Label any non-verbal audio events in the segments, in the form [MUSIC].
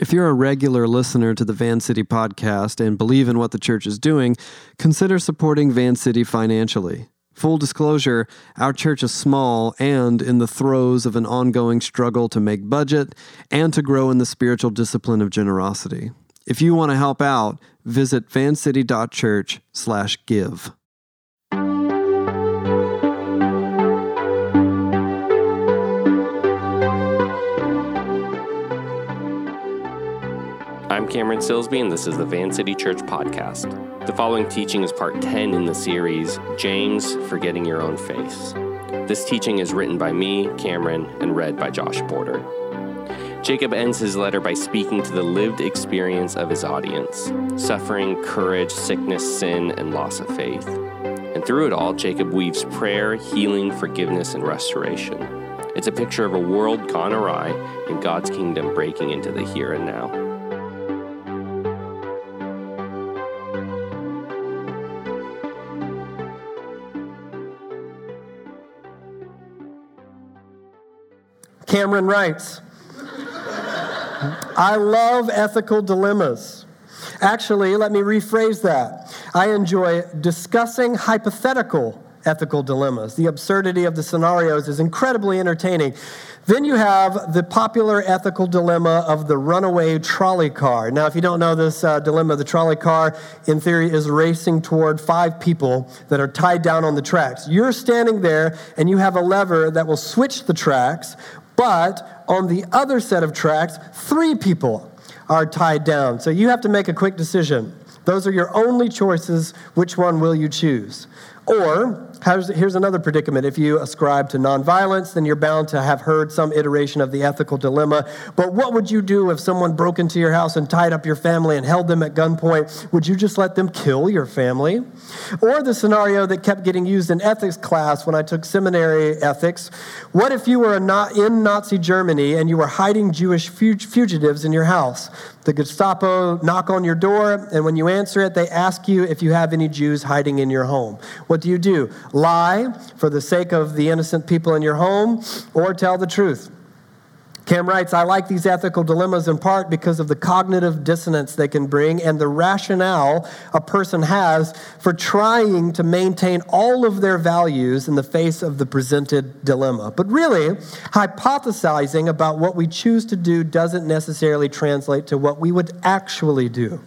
If you're a regular listener to the Van City podcast and believe in what the church is doing, consider supporting Van City financially. Full disclosure, our church is small and in the throes of an ongoing struggle to make budget and to grow in the spiritual discipline of generosity. If you want to help out, visit vancity.church/give. Cameron Silsby, and this is the Van City Church Podcast. The following teaching is part 10 in the series, James Forgetting Your Own Face. This teaching is written by me, Cameron, and read by Josh Porter. Jacob ends his letter by speaking to the lived experience of his audience suffering, courage, sickness, sin, and loss of faith. And through it all, Jacob weaves prayer, healing, forgiveness, and restoration. It's a picture of a world gone awry and God's kingdom breaking into the here and now. Cameron writes I love ethical dilemmas. Actually, let me rephrase that. I enjoy discussing hypothetical ethical dilemmas. The absurdity of the scenarios is incredibly entertaining. Then you have the popular ethical dilemma of the runaway trolley car. Now, if you don't know this uh, dilemma, the trolley car, in theory, is racing toward five people that are tied down on the tracks. You're standing there and you have a lever that will switch the tracks, but on the other set of tracks, three people are tied down. So you have to make a quick decision. Those are your only choices. Which one will you choose? Or here's another predicament. If you ascribe to nonviolence, then you're bound to have heard some iteration of the ethical dilemma. But what would you do if someone broke into your house and tied up your family and held them at gunpoint? Would you just let them kill your family? Or the scenario that kept getting used in ethics class when I took seminary ethics. What if you were in Nazi Germany and you were hiding Jewish fugitives in your house? The Gestapo knock on your door, and when you answer it, they ask you if you have any Jews hiding in your home. What do you do? Lie for the sake of the innocent people in your home, or tell the truth? Cam writes, I like these ethical dilemmas in part because of the cognitive dissonance they can bring and the rationale a person has for trying to maintain all of their values in the face of the presented dilemma. But really, hypothesizing about what we choose to do doesn't necessarily translate to what we would actually do.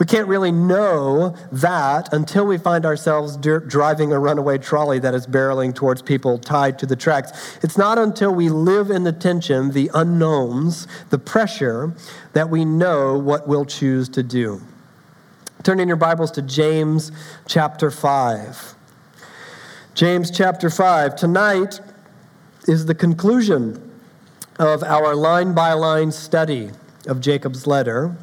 We can't really know that until we find ourselves driving a runaway trolley that is barreling towards people tied to the tracks. It's not until we live in the tension, the unknowns, the pressure, that we know what we'll choose to do. Turn in your Bibles to James chapter 5. James chapter 5. Tonight is the conclusion of our line by line study of Jacob's letter.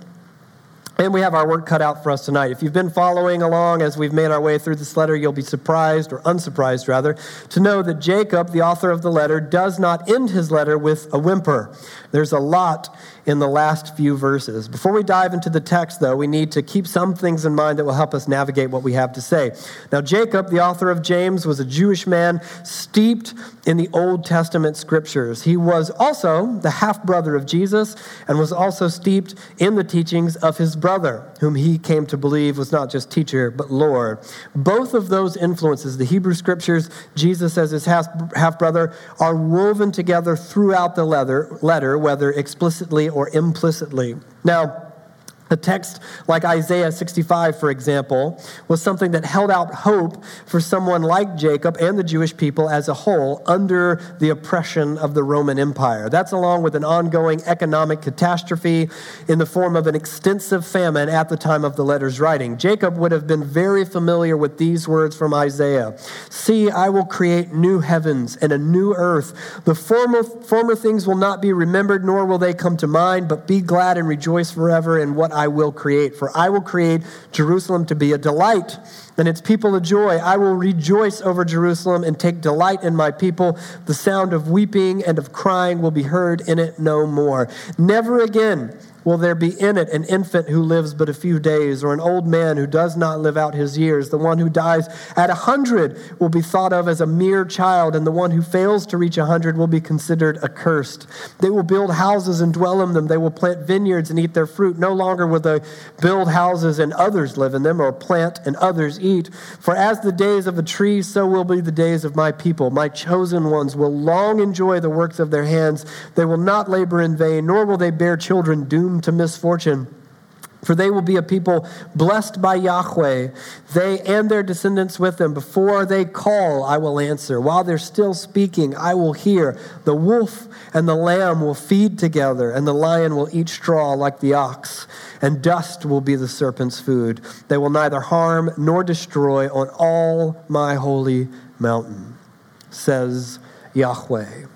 And we have our work cut out for us tonight. If you've been following along as we've made our way through this letter, you'll be surprised, or unsurprised rather, to know that Jacob, the author of the letter, does not end his letter with a whimper. There's a lot in the last few verses. Before we dive into the text, though, we need to keep some things in mind that will help us navigate what we have to say. Now, Jacob, the author of James, was a Jewish man steeped in the Old Testament scriptures. He was also the half brother of Jesus and was also steeped in the teachings of his brother, whom he came to believe was not just teacher, but Lord. Both of those influences, the Hebrew scriptures, Jesus as his half brother, are woven together throughout the letter, whether explicitly or implicitly. Now, a text like Isaiah 65, for example, was something that held out hope for someone like Jacob and the Jewish people as a whole under the oppression of the Roman Empire. That's along with an ongoing economic catastrophe in the form of an extensive famine at the time of the letter's writing. Jacob would have been very familiar with these words from Isaiah See, I will create new heavens and a new earth. The former, former things will not be remembered, nor will they come to mind, but be glad and rejoice forever in what I will create. For I will create Jerusalem to be a delight and its people a joy. I will rejoice over Jerusalem and take delight in my people. The sound of weeping and of crying will be heard in it no more. Never again will there be in it an infant who lives but a few days, or an old man who does not live out his years? The one who dies at a hundred will be thought of as a mere child, and the one who fails to reach a hundred will be considered accursed. They will build houses and dwell in them. They will plant vineyards and eat their fruit. No longer will they build houses and others live in them, or plant and others eat. For as the days of a tree, so will be the days of my people. My chosen ones will long enjoy the works of their hands. They will not labor in vain, nor will they bear children doomed to misfortune. For they will be a people blessed by Yahweh, they and their descendants with them. Before they call, I will answer. While they're still speaking, I will hear. The wolf and the lamb will feed together, and the lion will eat straw like the ox, and dust will be the serpent's food. They will neither harm nor destroy on all my holy mountain, says Yahweh.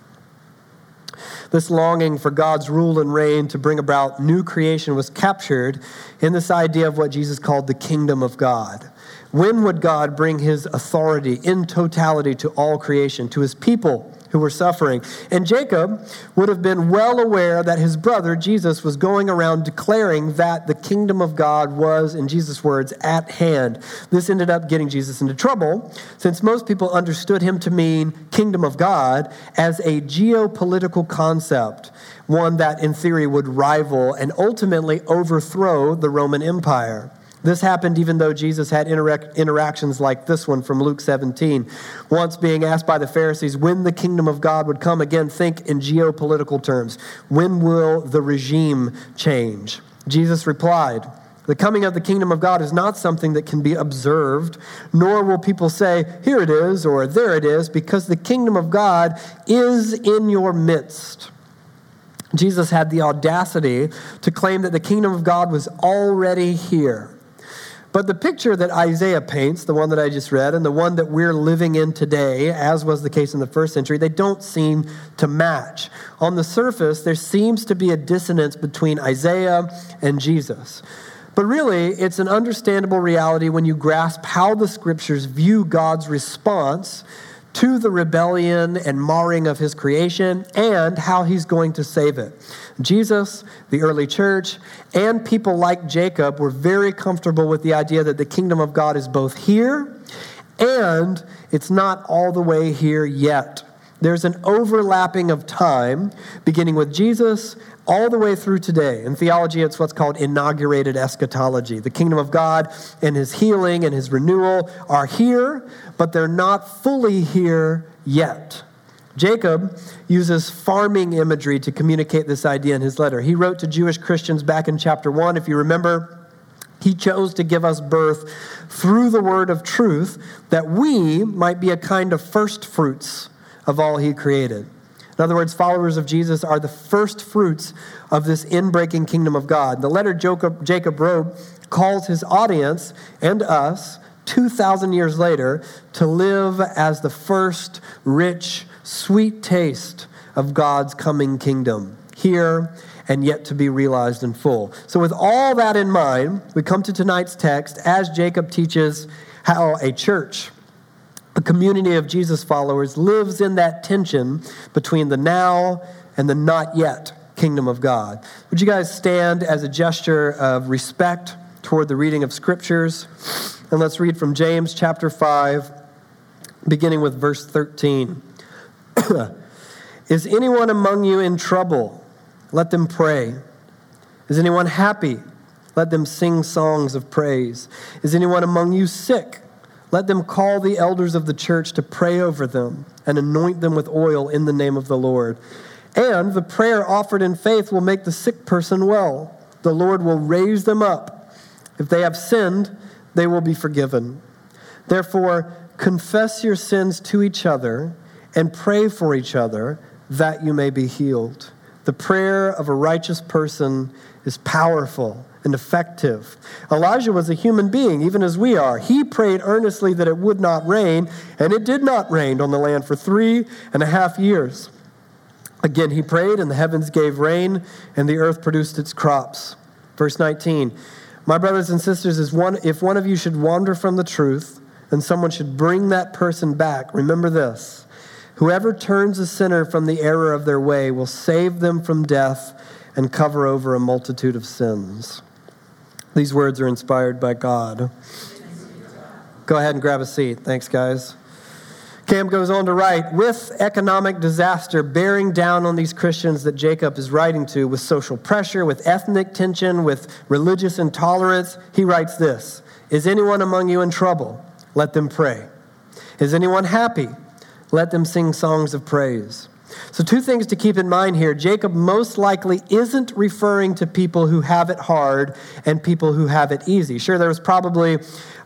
This longing for God's rule and reign to bring about new creation was captured in this idea of what Jesus called the kingdom of God. When would God bring his authority in totality to all creation, to his people? Who were suffering. And Jacob would have been well aware that his brother, Jesus, was going around declaring that the kingdom of God was, in Jesus' words, at hand. This ended up getting Jesus into trouble, since most people understood him to mean kingdom of God as a geopolitical concept, one that in theory would rival and ultimately overthrow the Roman Empire. This happened even though Jesus had interac- interactions like this one from Luke 17. Once being asked by the Pharisees when the kingdom of God would come, again, think in geopolitical terms. When will the regime change? Jesus replied, The coming of the kingdom of God is not something that can be observed, nor will people say, Here it is, or there it is, because the kingdom of God is in your midst. Jesus had the audacity to claim that the kingdom of God was already here. But the picture that Isaiah paints, the one that I just read, and the one that we're living in today, as was the case in the first century, they don't seem to match. On the surface, there seems to be a dissonance between Isaiah and Jesus. But really, it's an understandable reality when you grasp how the scriptures view God's response to the rebellion and marring of his creation and how he's going to save it. Jesus, the early church, and people like Jacob were very comfortable with the idea that the kingdom of God is both here and it's not all the way here yet. There's an overlapping of time, beginning with Jesus all the way through today. In theology, it's what's called inaugurated eschatology. The kingdom of God and his healing and his renewal are here, but they're not fully here yet. Jacob uses farming imagery to communicate this idea in his letter. He wrote to Jewish Christians back in chapter 1, if you remember. He chose to give us birth through the word of truth that we might be a kind of first fruits of all he created. In other words, followers of Jesus are the first fruits of this inbreaking kingdom of God. The letter Jacob, Jacob wrote calls his audience and us 2,000 years later to live as the first rich, sweet taste of God's coming kingdom here and yet to be realized in full. So, with all that in mind, we come to tonight's text as Jacob teaches how a church a community of Jesus followers lives in that tension between the now and the not yet kingdom of God. Would you guys stand as a gesture of respect toward the reading of scriptures? And let's read from James chapter 5, beginning with verse 13. [CLEARS THROAT] Is anyone among you in trouble? Let them pray. Is anyone happy? Let them sing songs of praise. Is anyone among you sick? Let them call the elders of the church to pray over them and anoint them with oil in the name of the Lord. And the prayer offered in faith will make the sick person well. The Lord will raise them up. If they have sinned, they will be forgiven. Therefore, confess your sins to each other and pray for each other that you may be healed. The prayer of a righteous person is powerful and effective. Elijah was a human being, even as we are. He prayed earnestly that it would not rain, and it did not rain on the land for three and a half years. Again, he prayed, and the heavens gave rain, and the earth produced its crops. Verse 19 My brothers and sisters, is one, if one of you should wander from the truth, and someone should bring that person back, remember this. Whoever turns a sinner from the error of their way will save them from death and cover over a multitude of sins. These words are inspired by God. Go ahead and grab a seat. Thanks, guys. Cam goes on to write with economic disaster bearing down on these Christians that Jacob is writing to, with social pressure, with ethnic tension, with religious intolerance, he writes this Is anyone among you in trouble? Let them pray. Is anyone happy? Let them sing songs of praise. So, two things to keep in mind here. Jacob most likely isn't referring to people who have it hard and people who have it easy. Sure, there was probably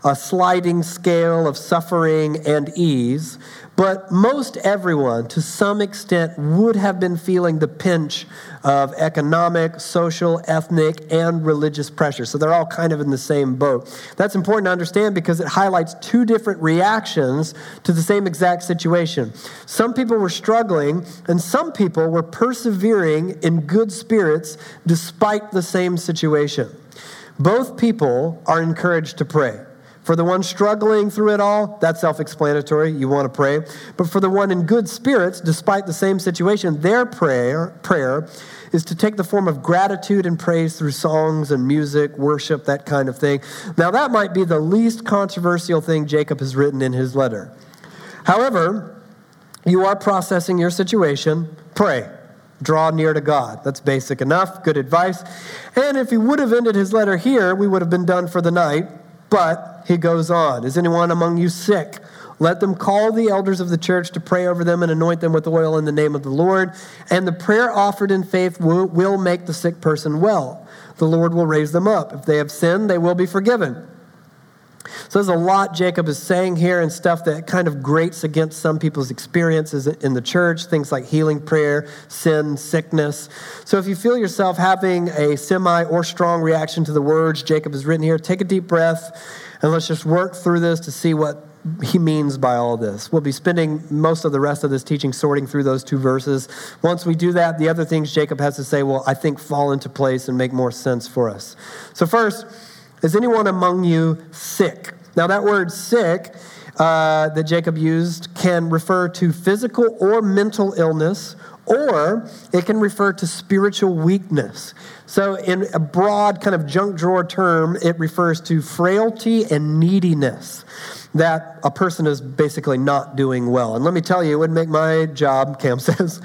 a sliding scale of suffering and ease, but most everyone, to some extent, would have been feeling the pinch of economic, social, ethnic, and religious pressure. So they're all kind of in the same boat. That's important to understand because it highlights two different reactions to the same exact situation. Some people were struggling, and some people were persevering in good spirits despite the same situation. Both people are encouraged to pray. For the one struggling through it all, that's self explanatory. You want to pray. But for the one in good spirits, despite the same situation, their prayer, prayer is to take the form of gratitude and praise through songs and music, worship, that kind of thing. Now, that might be the least controversial thing Jacob has written in his letter. However, you are processing your situation, pray. Draw near to God. That's basic enough. Good advice. And if he would have ended his letter here, we would have been done for the night. But he goes on Is anyone among you sick? Let them call the elders of the church to pray over them and anoint them with oil in the name of the Lord. And the prayer offered in faith will, will make the sick person well. The Lord will raise them up. If they have sinned, they will be forgiven. So there's a lot Jacob is saying here and stuff that kind of grates against some people's experiences in the church, things like healing prayer, sin, sickness. So if you feel yourself having a semi or strong reaction to the words Jacob has written here, take a deep breath and let's just work through this to see what he means by all this. We'll be spending most of the rest of this teaching sorting through those two verses. Once we do that, the other things Jacob has to say will, I think, fall into place and make more sense for us. So, first, is anyone among you sick? Now, that word sick uh, that Jacob used can refer to physical or mental illness, or it can refer to spiritual weakness. So, in a broad kind of junk drawer term, it refers to frailty and neediness that a person is basically not doing well. And let me tell you, it would make my job, Cam [LAUGHS] says,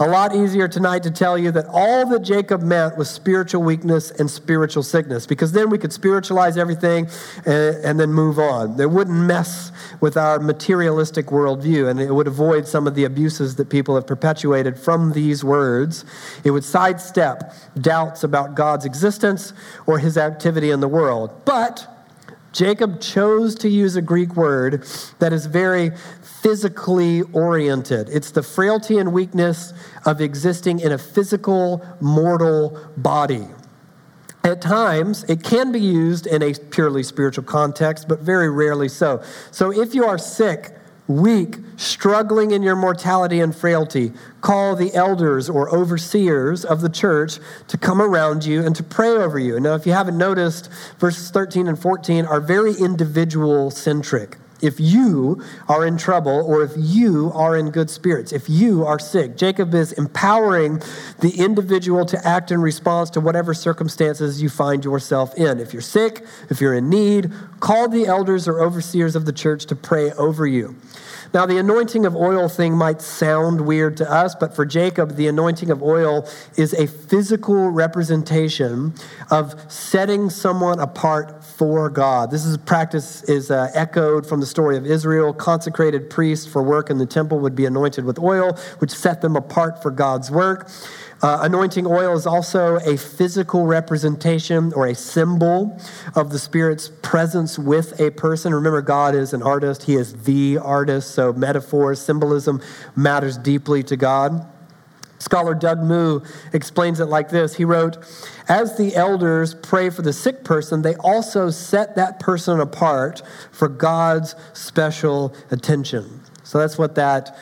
a lot easier tonight to tell you that all that Jacob meant was spiritual weakness and spiritual sickness, because then we could spiritualize everything and, and then move on. It wouldn't mess with our materialistic worldview, and it would avoid some of the abuses that people have perpetuated from these words. It would sidestep doubts about God's existence or his activity in the world. But Jacob chose to use a Greek word that is very physically oriented. It's the frailty and weakness of existing in a physical, mortal body. At times, it can be used in a purely spiritual context, but very rarely so. So if you are sick, weak, struggling in your mortality and frailty, call the elders or overseers of the church to come around you and to pray over you. Now, if you haven't noticed, verses 13 and 14 are very individual centric if you are in trouble or if you are in good spirits, if you are sick. Jacob is empowering the individual to act in response to whatever circumstances you find yourself in. If you're sick, if you're in need, call the elders or overseers of the church to pray over you. Now, the anointing of oil thing might sound weird to us, but for Jacob, the anointing of oil is a physical representation of setting someone apart for God. This is practice is uh, echoed from the story of Israel. Consecrated priests for work in the temple would be anointed with oil, which set them apart for God's work. Uh, anointing oil is also a physical representation or a symbol of the Spirit's presence with a person. Remember, God is an artist, He is the artist, so metaphor, symbolism matters deeply to God. Scholar Doug Moo explains it like this. He wrote, As the elders pray for the sick person, they also set that person apart for God's special attention. So that's what that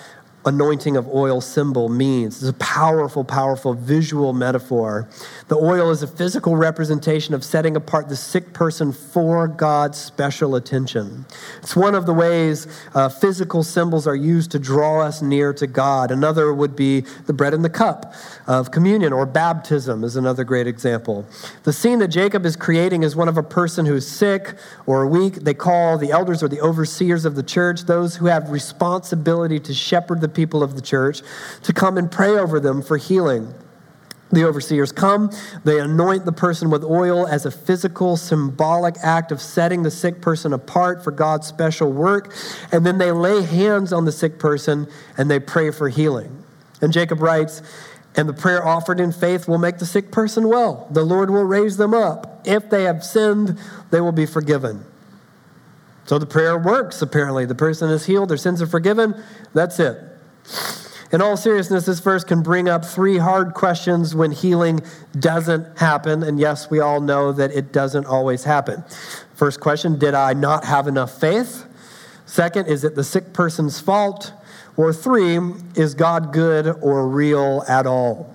anointing of oil symbol means. It's a powerful, powerful visual metaphor. The oil is a physical representation of setting apart the sick person for God's special attention. It's one of the ways uh, physical symbols are used to draw us near to God. Another would be the bread and the cup of communion or baptism, is another great example. The scene that Jacob is creating is one of a person who's sick or weak. They call the elders or the overseers of the church, those who have responsibility to shepherd the people of the church to come and pray over them for healing. The overseers come, they anoint the person with oil as a physical, symbolic act of setting the sick person apart for God's special work, and then they lay hands on the sick person and they pray for healing. And Jacob writes, and the prayer offered in faith will make the sick person well. The Lord will raise them up. If they have sinned, they will be forgiven. So the prayer works, apparently. The person is healed, their sins are forgiven. That's it. In all seriousness, this verse can bring up three hard questions when healing doesn't happen. And yes, we all know that it doesn't always happen. First question Did I not have enough faith? Second, is it the sick person's fault? Or three, is God good or real at all?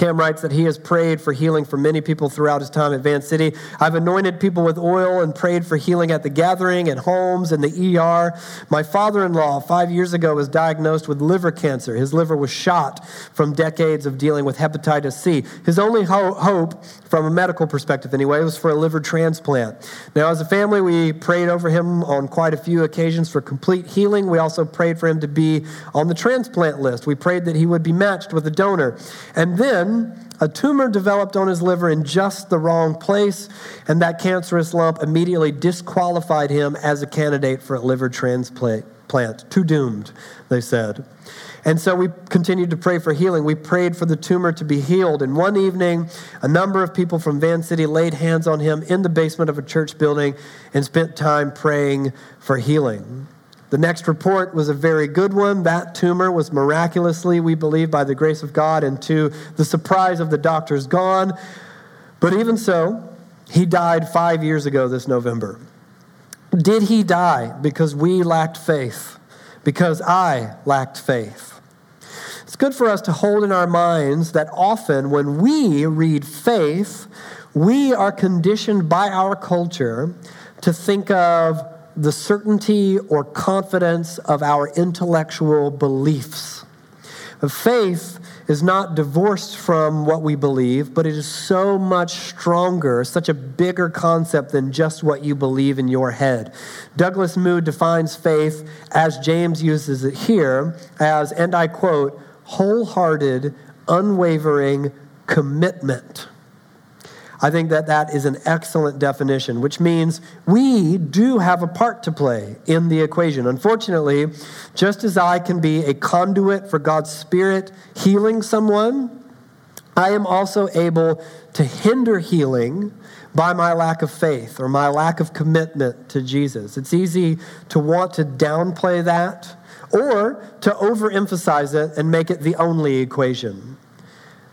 Cam writes that he has prayed for healing for many people throughout his time at Van City. I've anointed people with oil and prayed for healing at the gathering, at homes, in the ER. My father in law, five years ago, was diagnosed with liver cancer. His liver was shot from decades of dealing with hepatitis C. His only ho- hope, from a medical perspective anyway, was for a liver transplant. Now, as a family, we prayed over him on quite a few occasions for complete healing. We also prayed for him to be on the transplant list. We prayed that he would be matched with a donor. And then, a tumor developed on his liver in just the wrong place, and that cancerous lump immediately disqualified him as a candidate for a liver transplant. Too doomed, they said. And so we continued to pray for healing. We prayed for the tumor to be healed. And one evening, a number of people from Van City laid hands on him in the basement of a church building and spent time praying for healing. The next report was a very good one. That tumor was miraculously, we believe, by the grace of God, and to the surprise of the doctors, gone. But even so, he died five years ago this November. Did he die because we lacked faith? Because I lacked faith? It's good for us to hold in our minds that often when we read faith, we are conditioned by our culture to think of the certainty or confidence of our intellectual beliefs. Faith is not divorced from what we believe, but it is so much stronger, such a bigger concept than just what you believe in your head. Douglas Moo defines faith, as James uses it here, as, and I quote, wholehearted, unwavering commitment. I think that that is an excellent definition, which means we do have a part to play in the equation. Unfortunately, just as I can be a conduit for God's Spirit healing someone, I am also able to hinder healing by my lack of faith or my lack of commitment to Jesus. It's easy to want to downplay that or to overemphasize it and make it the only equation.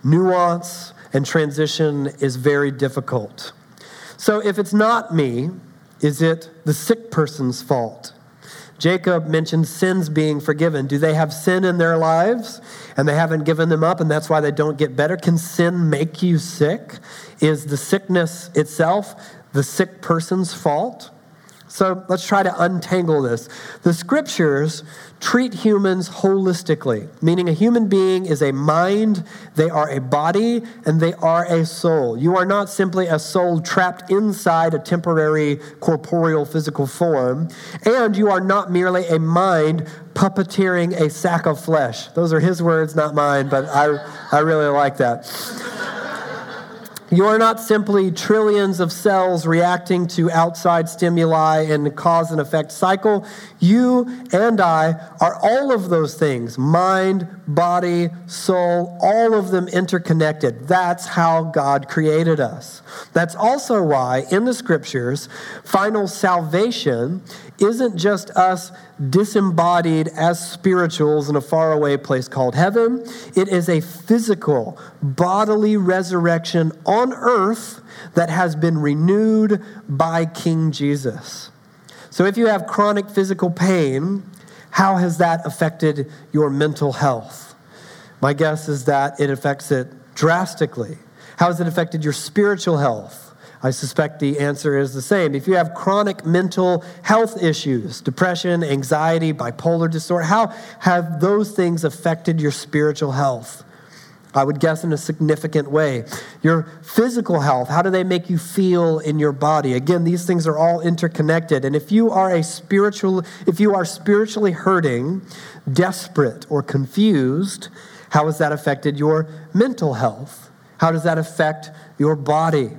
Nuance, and transition is very difficult. So if it's not me, is it the sick person's fault? Jacob mentioned sins being forgiven. Do they have sin in their lives and they haven't given them up and that's why they don't get better? Can sin make you sick? Is the sickness itself the sick person's fault? So let's try to untangle this. The scriptures treat humans holistically, meaning a human being is a mind, they are a body, and they are a soul. You are not simply a soul trapped inside a temporary corporeal physical form, and you are not merely a mind puppeteering a sack of flesh. Those are his words, not mine, but I, I really like that. You are not simply trillions of cells reacting to outside stimuli in cause and effect cycle. You and I are all of those things mind, body, soul, all of them interconnected. That's how God created us. That's also why in the scriptures, final salvation isn't just us disembodied as spirituals in a faraway place called heaven. It is a physical, bodily resurrection on earth that has been renewed by King Jesus. So if you have chronic physical pain, how has that affected your mental health? My guess is that it affects it drastically. How has it affected your spiritual health? I suspect the answer is the same. If you have chronic mental health issues, depression, anxiety, bipolar disorder, how have those things affected your spiritual health? I would guess in a significant way. Your physical health, how do they make you feel in your body? Again, these things are all interconnected. And if you are a spiritual if you are spiritually hurting, desperate or confused, how has that affected your mental health? How does that affect your body?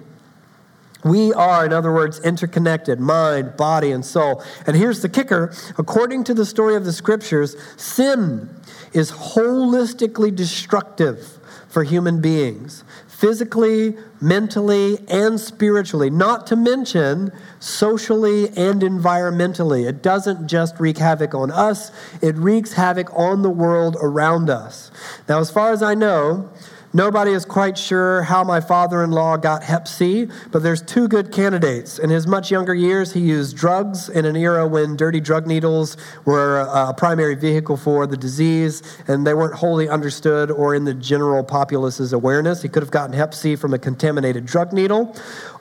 We are, in other words, interconnected mind, body, and soul. And here's the kicker according to the story of the scriptures, sin is holistically destructive for human beings, physically, mentally, and spiritually, not to mention socially and environmentally. It doesn't just wreak havoc on us, it wreaks havoc on the world around us. Now, as far as I know, Nobody is quite sure how my father in law got hep C, but there's two good candidates. In his much younger years, he used drugs in an era when dirty drug needles were a primary vehicle for the disease, and they weren't wholly understood or in the general populace's awareness. He could have gotten hep C from a contaminated drug needle,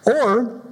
or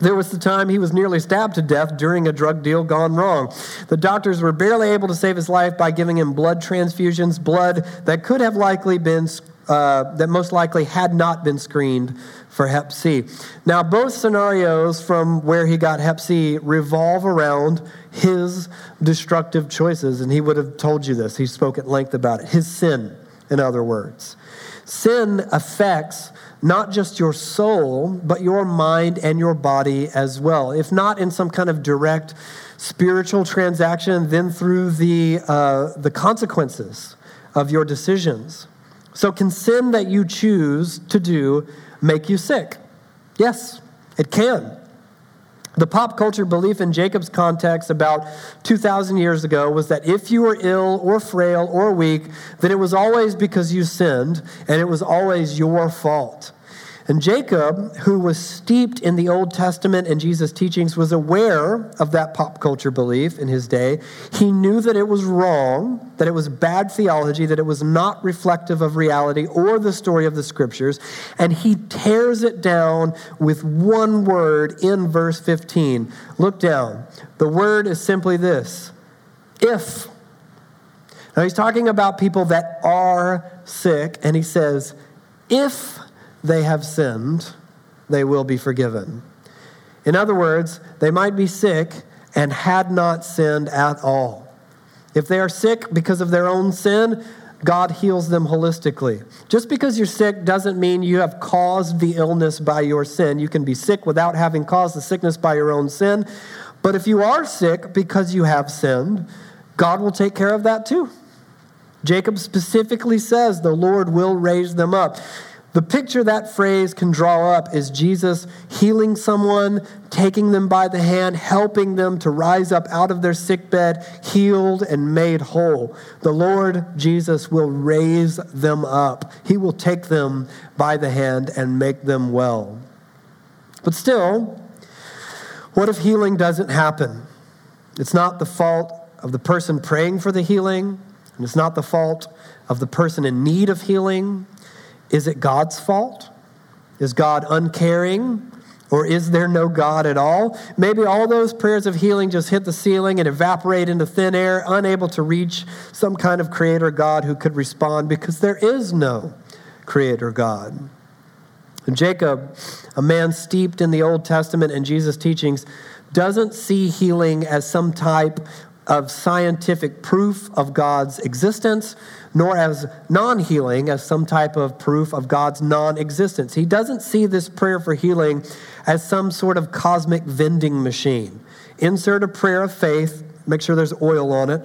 there was the time he was nearly stabbed to death during a drug deal gone wrong. The doctors were barely able to save his life by giving him blood transfusions, blood that could have likely been uh, that most likely had not been screened for Hep C. Now, both scenarios from where he got Hep C revolve around his destructive choices, and he would have told you this. He spoke at length about it. His sin, in other words. Sin affects not just your soul, but your mind and your body as well. If not in some kind of direct spiritual transaction, then through the, uh, the consequences of your decisions. So, can sin that you choose to do make you sick? Yes, it can. The pop culture belief in Jacob's context about 2,000 years ago was that if you were ill or frail or weak, then it was always because you sinned and it was always your fault. And Jacob, who was steeped in the Old Testament and Jesus' teachings, was aware of that pop culture belief in his day. He knew that it was wrong, that it was bad theology, that it was not reflective of reality or the story of the scriptures. And he tears it down with one word in verse 15. Look down. The word is simply this if. Now he's talking about people that are sick, and he says, if they have sinned, they will be forgiven. In other words, they might be sick and had not sinned at all. If they are sick because of their own sin, God heals them holistically. Just because you're sick doesn't mean you have caused the illness by your sin. You can be sick without having caused the sickness by your own sin. But if you are sick because you have sinned, God will take care of that too. Jacob specifically says the Lord will raise them up. The picture that phrase can draw up is Jesus healing someone, taking them by the hand, helping them to rise up out of their sick bed, healed and made whole. The Lord Jesus will raise them up. He will take them by the hand and make them well. But still, what if healing doesn't happen? It's not the fault of the person praying for the healing, and it's not the fault of the person in need of healing. Is it God's fault? Is God uncaring? Or is there no God at all? Maybe all those prayers of healing just hit the ceiling and evaporate into thin air, unable to reach some kind of creator God who could respond because there is no creator God. And Jacob, a man steeped in the Old Testament and Jesus' teachings, doesn't see healing as some type of scientific proof of God's existence, nor as non healing as some type of proof of God's non existence. He doesn't see this prayer for healing as some sort of cosmic vending machine. Insert a prayer of faith, make sure there's oil on it,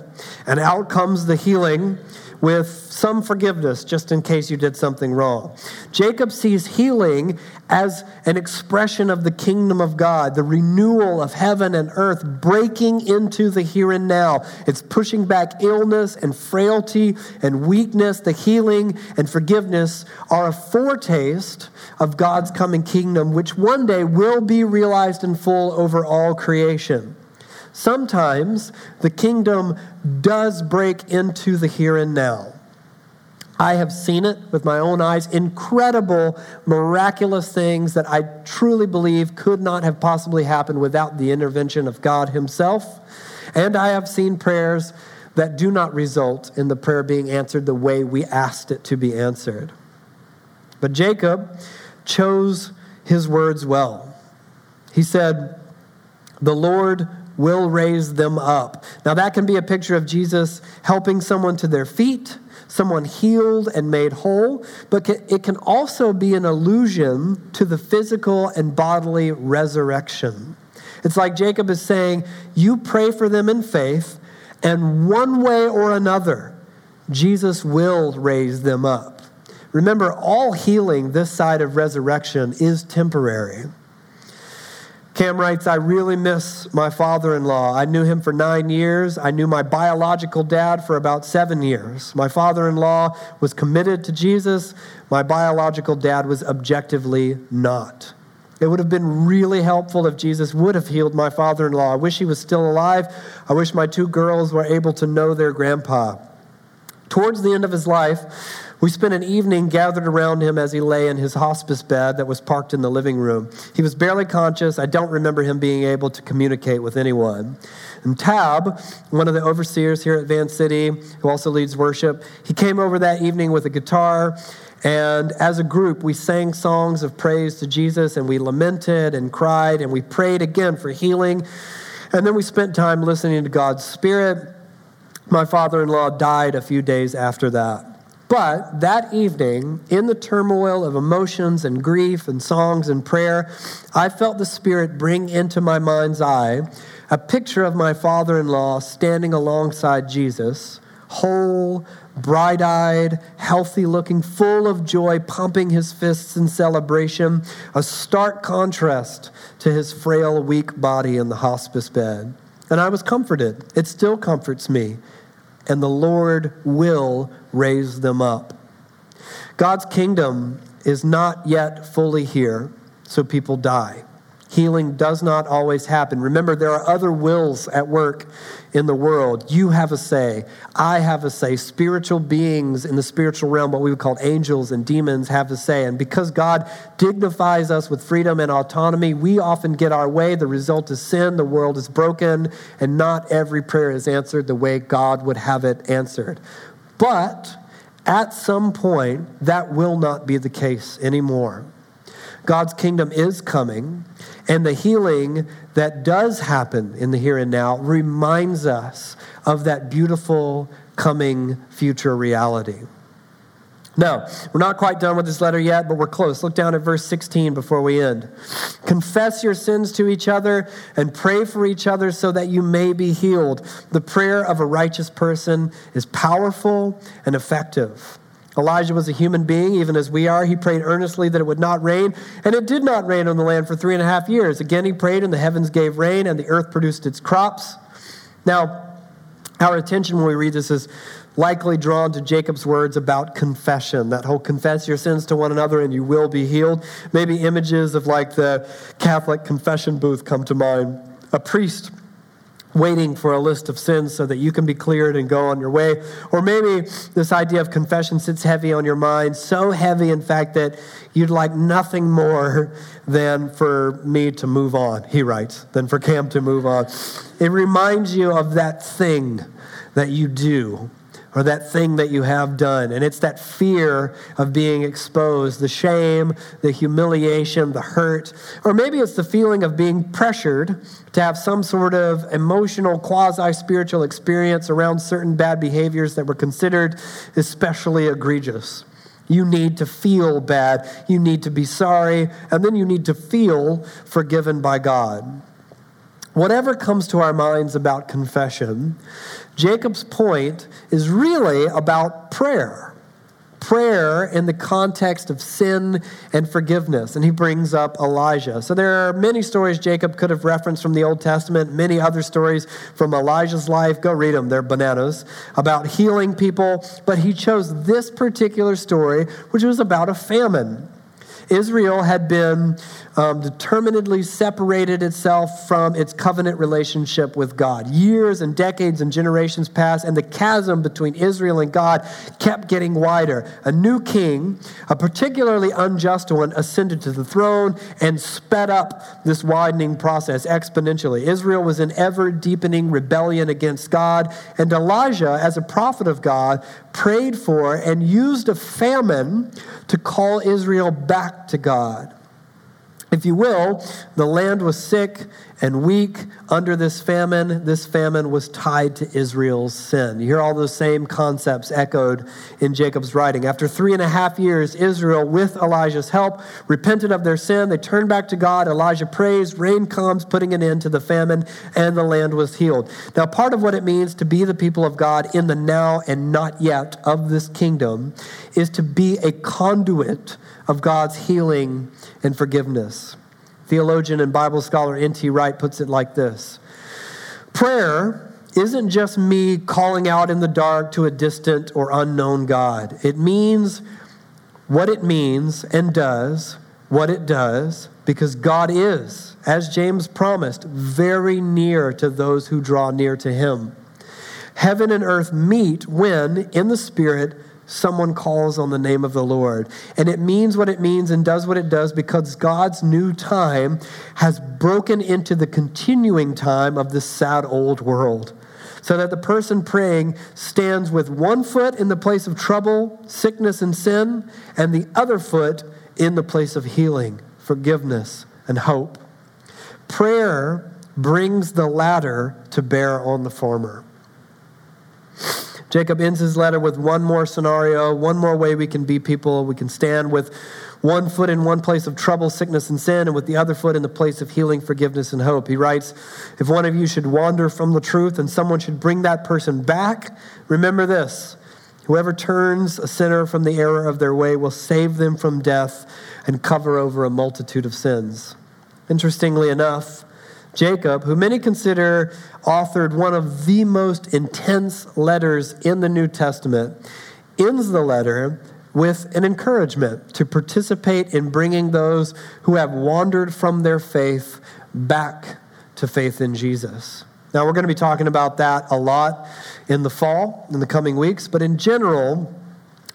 and out comes the healing with some forgiveness just in case you did something wrong. Jacob sees healing as an expression of the kingdom of God, the renewal of heaven and earth breaking into the here and now. It's pushing back illness and frailty and weakness. The healing and forgiveness are a foretaste of God's coming kingdom, which one day will be realized in full over all creation. Sometimes the kingdom does break into the here and now. I have seen it with my own eyes. Incredible, miraculous things that I truly believe could not have possibly happened without the intervention of God Himself. And I have seen prayers that do not result in the prayer being answered the way we asked it to be answered. But Jacob chose his words well. He said, The Lord will raise them up. Now, that can be a picture of Jesus helping someone to their feet, someone healed and made whole, but it can also be an allusion to the physical and bodily resurrection. It's like Jacob is saying, You pray for them in faith, and one way or another, Jesus will raise them up. Remember, all healing this side of resurrection is temporary. Cam writes, I really miss my father in law. I knew him for nine years. I knew my biological dad for about seven years. My father in law was committed to Jesus. My biological dad was objectively not. It would have been really helpful if Jesus would have healed my father in law. I wish he was still alive. I wish my two girls were able to know their grandpa. Towards the end of his life, we spent an evening gathered around him as he lay in his hospice bed that was parked in the living room. He was barely conscious. I don't remember him being able to communicate with anyone. And Tab, one of the overseers here at Van City, who also leads worship, he came over that evening with a guitar. And as a group, we sang songs of praise to Jesus and we lamented and cried and we prayed again for healing. And then we spent time listening to God's Spirit. My father in law died a few days after that. But that evening, in the turmoil of emotions and grief and songs and prayer, I felt the Spirit bring into my mind's eye a picture of my father in law standing alongside Jesus, whole, bright eyed, healthy looking, full of joy, pumping his fists in celebration, a stark contrast to his frail, weak body in the hospice bed. And I was comforted. It still comforts me and the Lord will raise them up. God's kingdom is not yet fully here, so people die. Healing does not always happen. Remember, there are other wills at work in the world. You have a say. I have a say. Spiritual beings in the spiritual realm, what we would call angels and demons, have a say. And because God dignifies us with freedom and autonomy, we often get our way. The result is sin. The world is broken, and not every prayer is answered the way God would have it answered. But at some point, that will not be the case anymore. God's kingdom is coming, and the healing that does happen in the here and now reminds us of that beautiful coming future reality. Now, we're not quite done with this letter yet, but we're close. Look down at verse 16 before we end. Confess your sins to each other and pray for each other so that you may be healed. The prayer of a righteous person is powerful and effective. Elijah was a human being, even as we are. He prayed earnestly that it would not rain, and it did not rain on the land for three and a half years. Again, he prayed, and the heavens gave rain, and the earth produced its crops. Now, our attention when we read this is likely drawn to Jacob's words about confession, that whole confess your sins to one another and you will be healed. Maybe images of like the Catholic confession booth come to mind. A priest waiting for a list of sins so that you can be cleared and go on your way. Or maybe this idea of confession sits heavy on your mind, so heavy, in fact, that you'd like nothing more than for me to move on, he writes, than for Cam to move on. It reminds you of that thing that you do or that thing that you have done. And it's that fear of being exposed, the shame, the humiliation, the hurt. Or maybe it's the feeling of being pressured to have some sort of emotional, quasi spiritual experience around certain bad behaviors that were considered especially egregious. You need to feel bad. You need to be sorry. And then you need to feel forgiven by God. Whatever comes to our minds about confession, Jacob's point is really about prayer. Prayer in the context of sin and forgiveness. And he brings up Elijah. So there are many stories Jacob could have referenced from the Old Testament, many other stories from Elijah's life. Go read them, they're bananas, about healing people. But he chose this particular story, which was about a famine. Israel had been um, determinedly separated itself from its covenant relationship with God. Years and decades and generations passed, and the chasm between Israel and God kept getting wider. A new king, a particularly unjust one, ascended to the throne and sped up this widening process exponentially. Israel was in ever deepening rebellion against God, and Elijah, as a prophet of God, prayed for and used a famine to call Israel back to God. If you will, the land was sick and weak under this famine. This famine was tied to Israel's sin. You hear all those same concepts echoed in Jacob's writing. After three and a half years, Israel, with Elijah's help, repented of their sin. They turned back to God. Elijah prays, rain comes, putting an end to the famine, and the land was healed. Now, part of what it means to be the people of God in the now and not yet of this kingdom is to be a conduit of God's healing and forgiveness. Theologian and Bible scholar N.T. Wright puts it like this Prayer isn't just me calling out in the dark to a distant or unknown God. It means what it means and does what it does because God is, as James promised, very near to those who draw near to him. Heaven and earth meet when, in the Spirit, someone calls on the name of the Lord. And it means what it means and does what it does because God's new time has broken into the continuing time of this sad old world. So that the person praying stands with one foot in the place of trouble, sickness, and sin, and the other foot in the place of healing, forgiveness, and hope. Prayer brings the latter to bear on the former. Jacob ends his letter with one more scenario, one more way we can be people. We can stand with one foot in one place of trouble, sickness, and sin, and with the other foot in the place of healing, forgiveness, and hope. He writes If one of you should wander from the truth and someone should bring that person back, remember this whoever turns a sinner from the error of their way will save them from death and cover over a multitude of sins. Interestingly enough, Jacob, who many consider authored one of the most intense letters in the New Testament, ends the letter with an encouragement to participate in bringing those who have wandered from their faith back to faith in Jesus. Now, we're going to be talking about that a lot in the fall, in the coming weeks, but in general,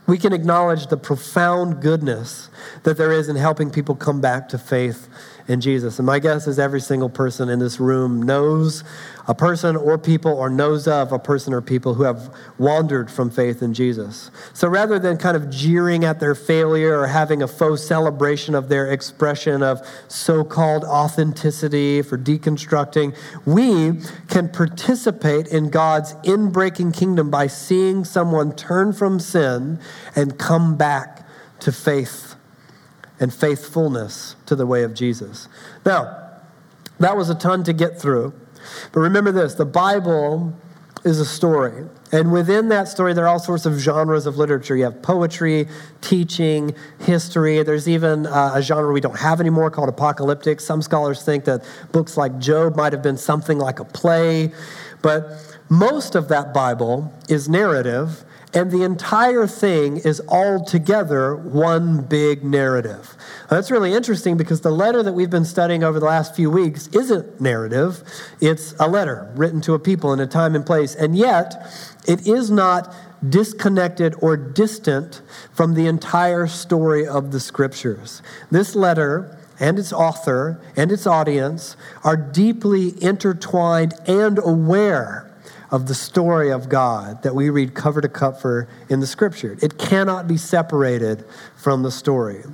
we can acknowledge the profound goodness that there is in helping people come back to faith in Jesus. And my guess is every single person in this room knows a person or people or knows of a person or people who have wandered from faith in Jesus. So rather than kind of jeering at their failure or having a faux celebration of their expression of so called authenticity for deconstructing, we can participate in God's inbreaking kingdom by seeing someone turn from sin and come back to faith and faithfulness to the way of Jesus. Now, that was a ton to get through. But remember this the Bible is a story. And within that story, there are all sorts of genres of literature. You have poetry, teaching, history. There's even uh, a genre we don't have anymore called apocalyptic. Some scholars think that books like Job might have been something like a play. But most of that Bible is narrative, and the entire thing is all together one big narrative. That's really interesting because the letter that we've been studying over the last few weeks isn't narrative, it's a letter written to a people in a time and place, and yet it is not disconnected or distant from the entire story of the scriptures. This letter and its author and its audience are deeply intertwined and aware of the story of God that we read cover to cover in the scripture. It cannot be separated from the story.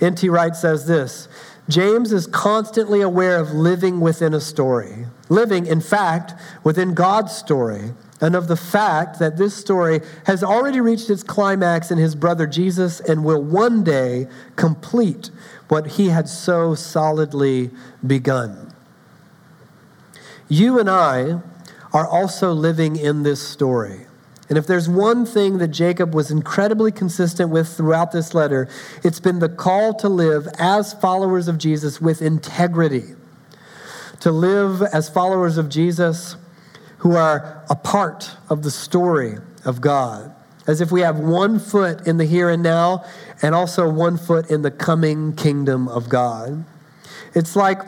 N.T. Wright says this James is constantly aware of living within a story, living, in fact, within God's story, and of the fact that this story has already reached its climax in his brother Jesus and will one day complete what he had so solidly begun. You and I are also living in this story. And if there's one thing that Jacob was incredibly consistent with throughout this letter, it's been the call to live as followers of Jesus with integrity. To live as followers of Jesus who are a part of the story of God. as if we have one foot in the here and now and also one foot in the coming kingdom of God. It's like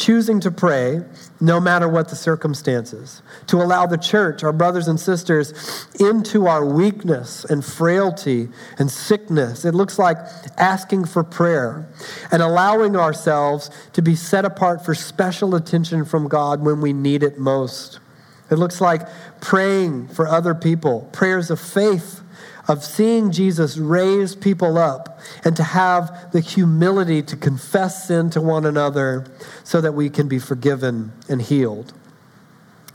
choosing to pray no matter what the circumstances, to allow the church, our brothers and sisters, into our weakness and frailty and sickness. It looks like asking for prayer and allowing ourselves to be set apart for special attention from God when we need it most. It looks like praying for other people, prayers of faith of seeing Jesus raise people up and to have the humility to confess sin to one another so that we can be forgiven and healed.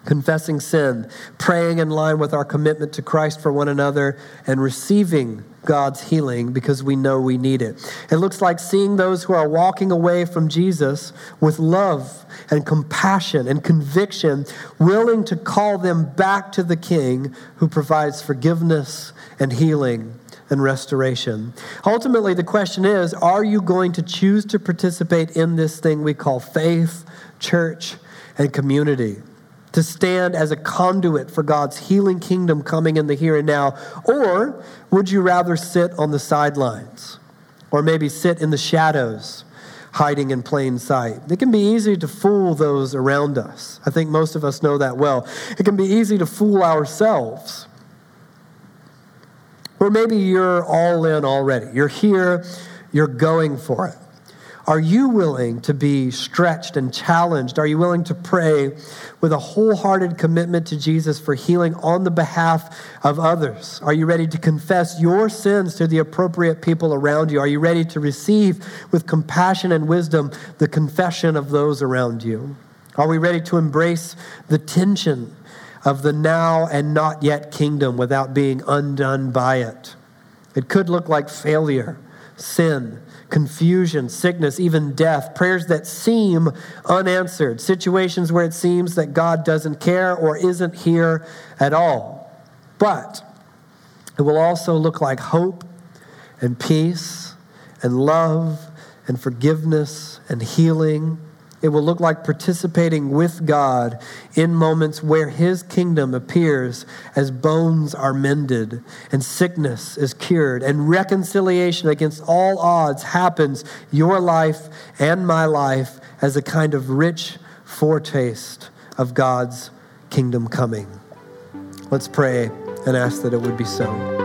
Confessing sin, praying in line with our commitment to Christ for one another, and receiving God's healing because we know we need it. It looks like seeing those who are walking away from Jesus with love and compassion and conviction, willing to call them back to the King who provides forgiveness and healing and restoration. Ultimately, the question is are you going to choose to participate in this thing we call faith, church, and community? To stand as a conduit for God's healing kingdom coming in the here and now? Or would you rather sit on the sidelines? Or maybe sit in the shadows, hiding in plain sight? It can be easy to fool those around us. I think most of us know that well. It can be easy to fool ourselves. Or maybe you're all in already. You're here, you're going for it. Are you willing to be stretched and challenged? Are you willing to pray with a wholehearted commitment to Jesus for healing on the behalf of others? Are you ready to confess your sins to the appropriate people around you? Are you ready to receive with compassion and wisdom the confession of those around you? Are we ready to embrace the tension of the now and not yet kingdom without being undone by it. It could look like failure, sin, confusion, sickness, even death, prayers that seem unanswered, situations where it seems that God doesn't care or isn't here at all. But it will also look like hope and peace and love and forgiveness and healing it will look like participating with God in moments where His kingdom appears as bones are mended and sickness is cured and reconciliation against all odds happens, your life and my life, as a kind of rich foretaste of God's kingdom coming. Let's pray and ask that it would be so.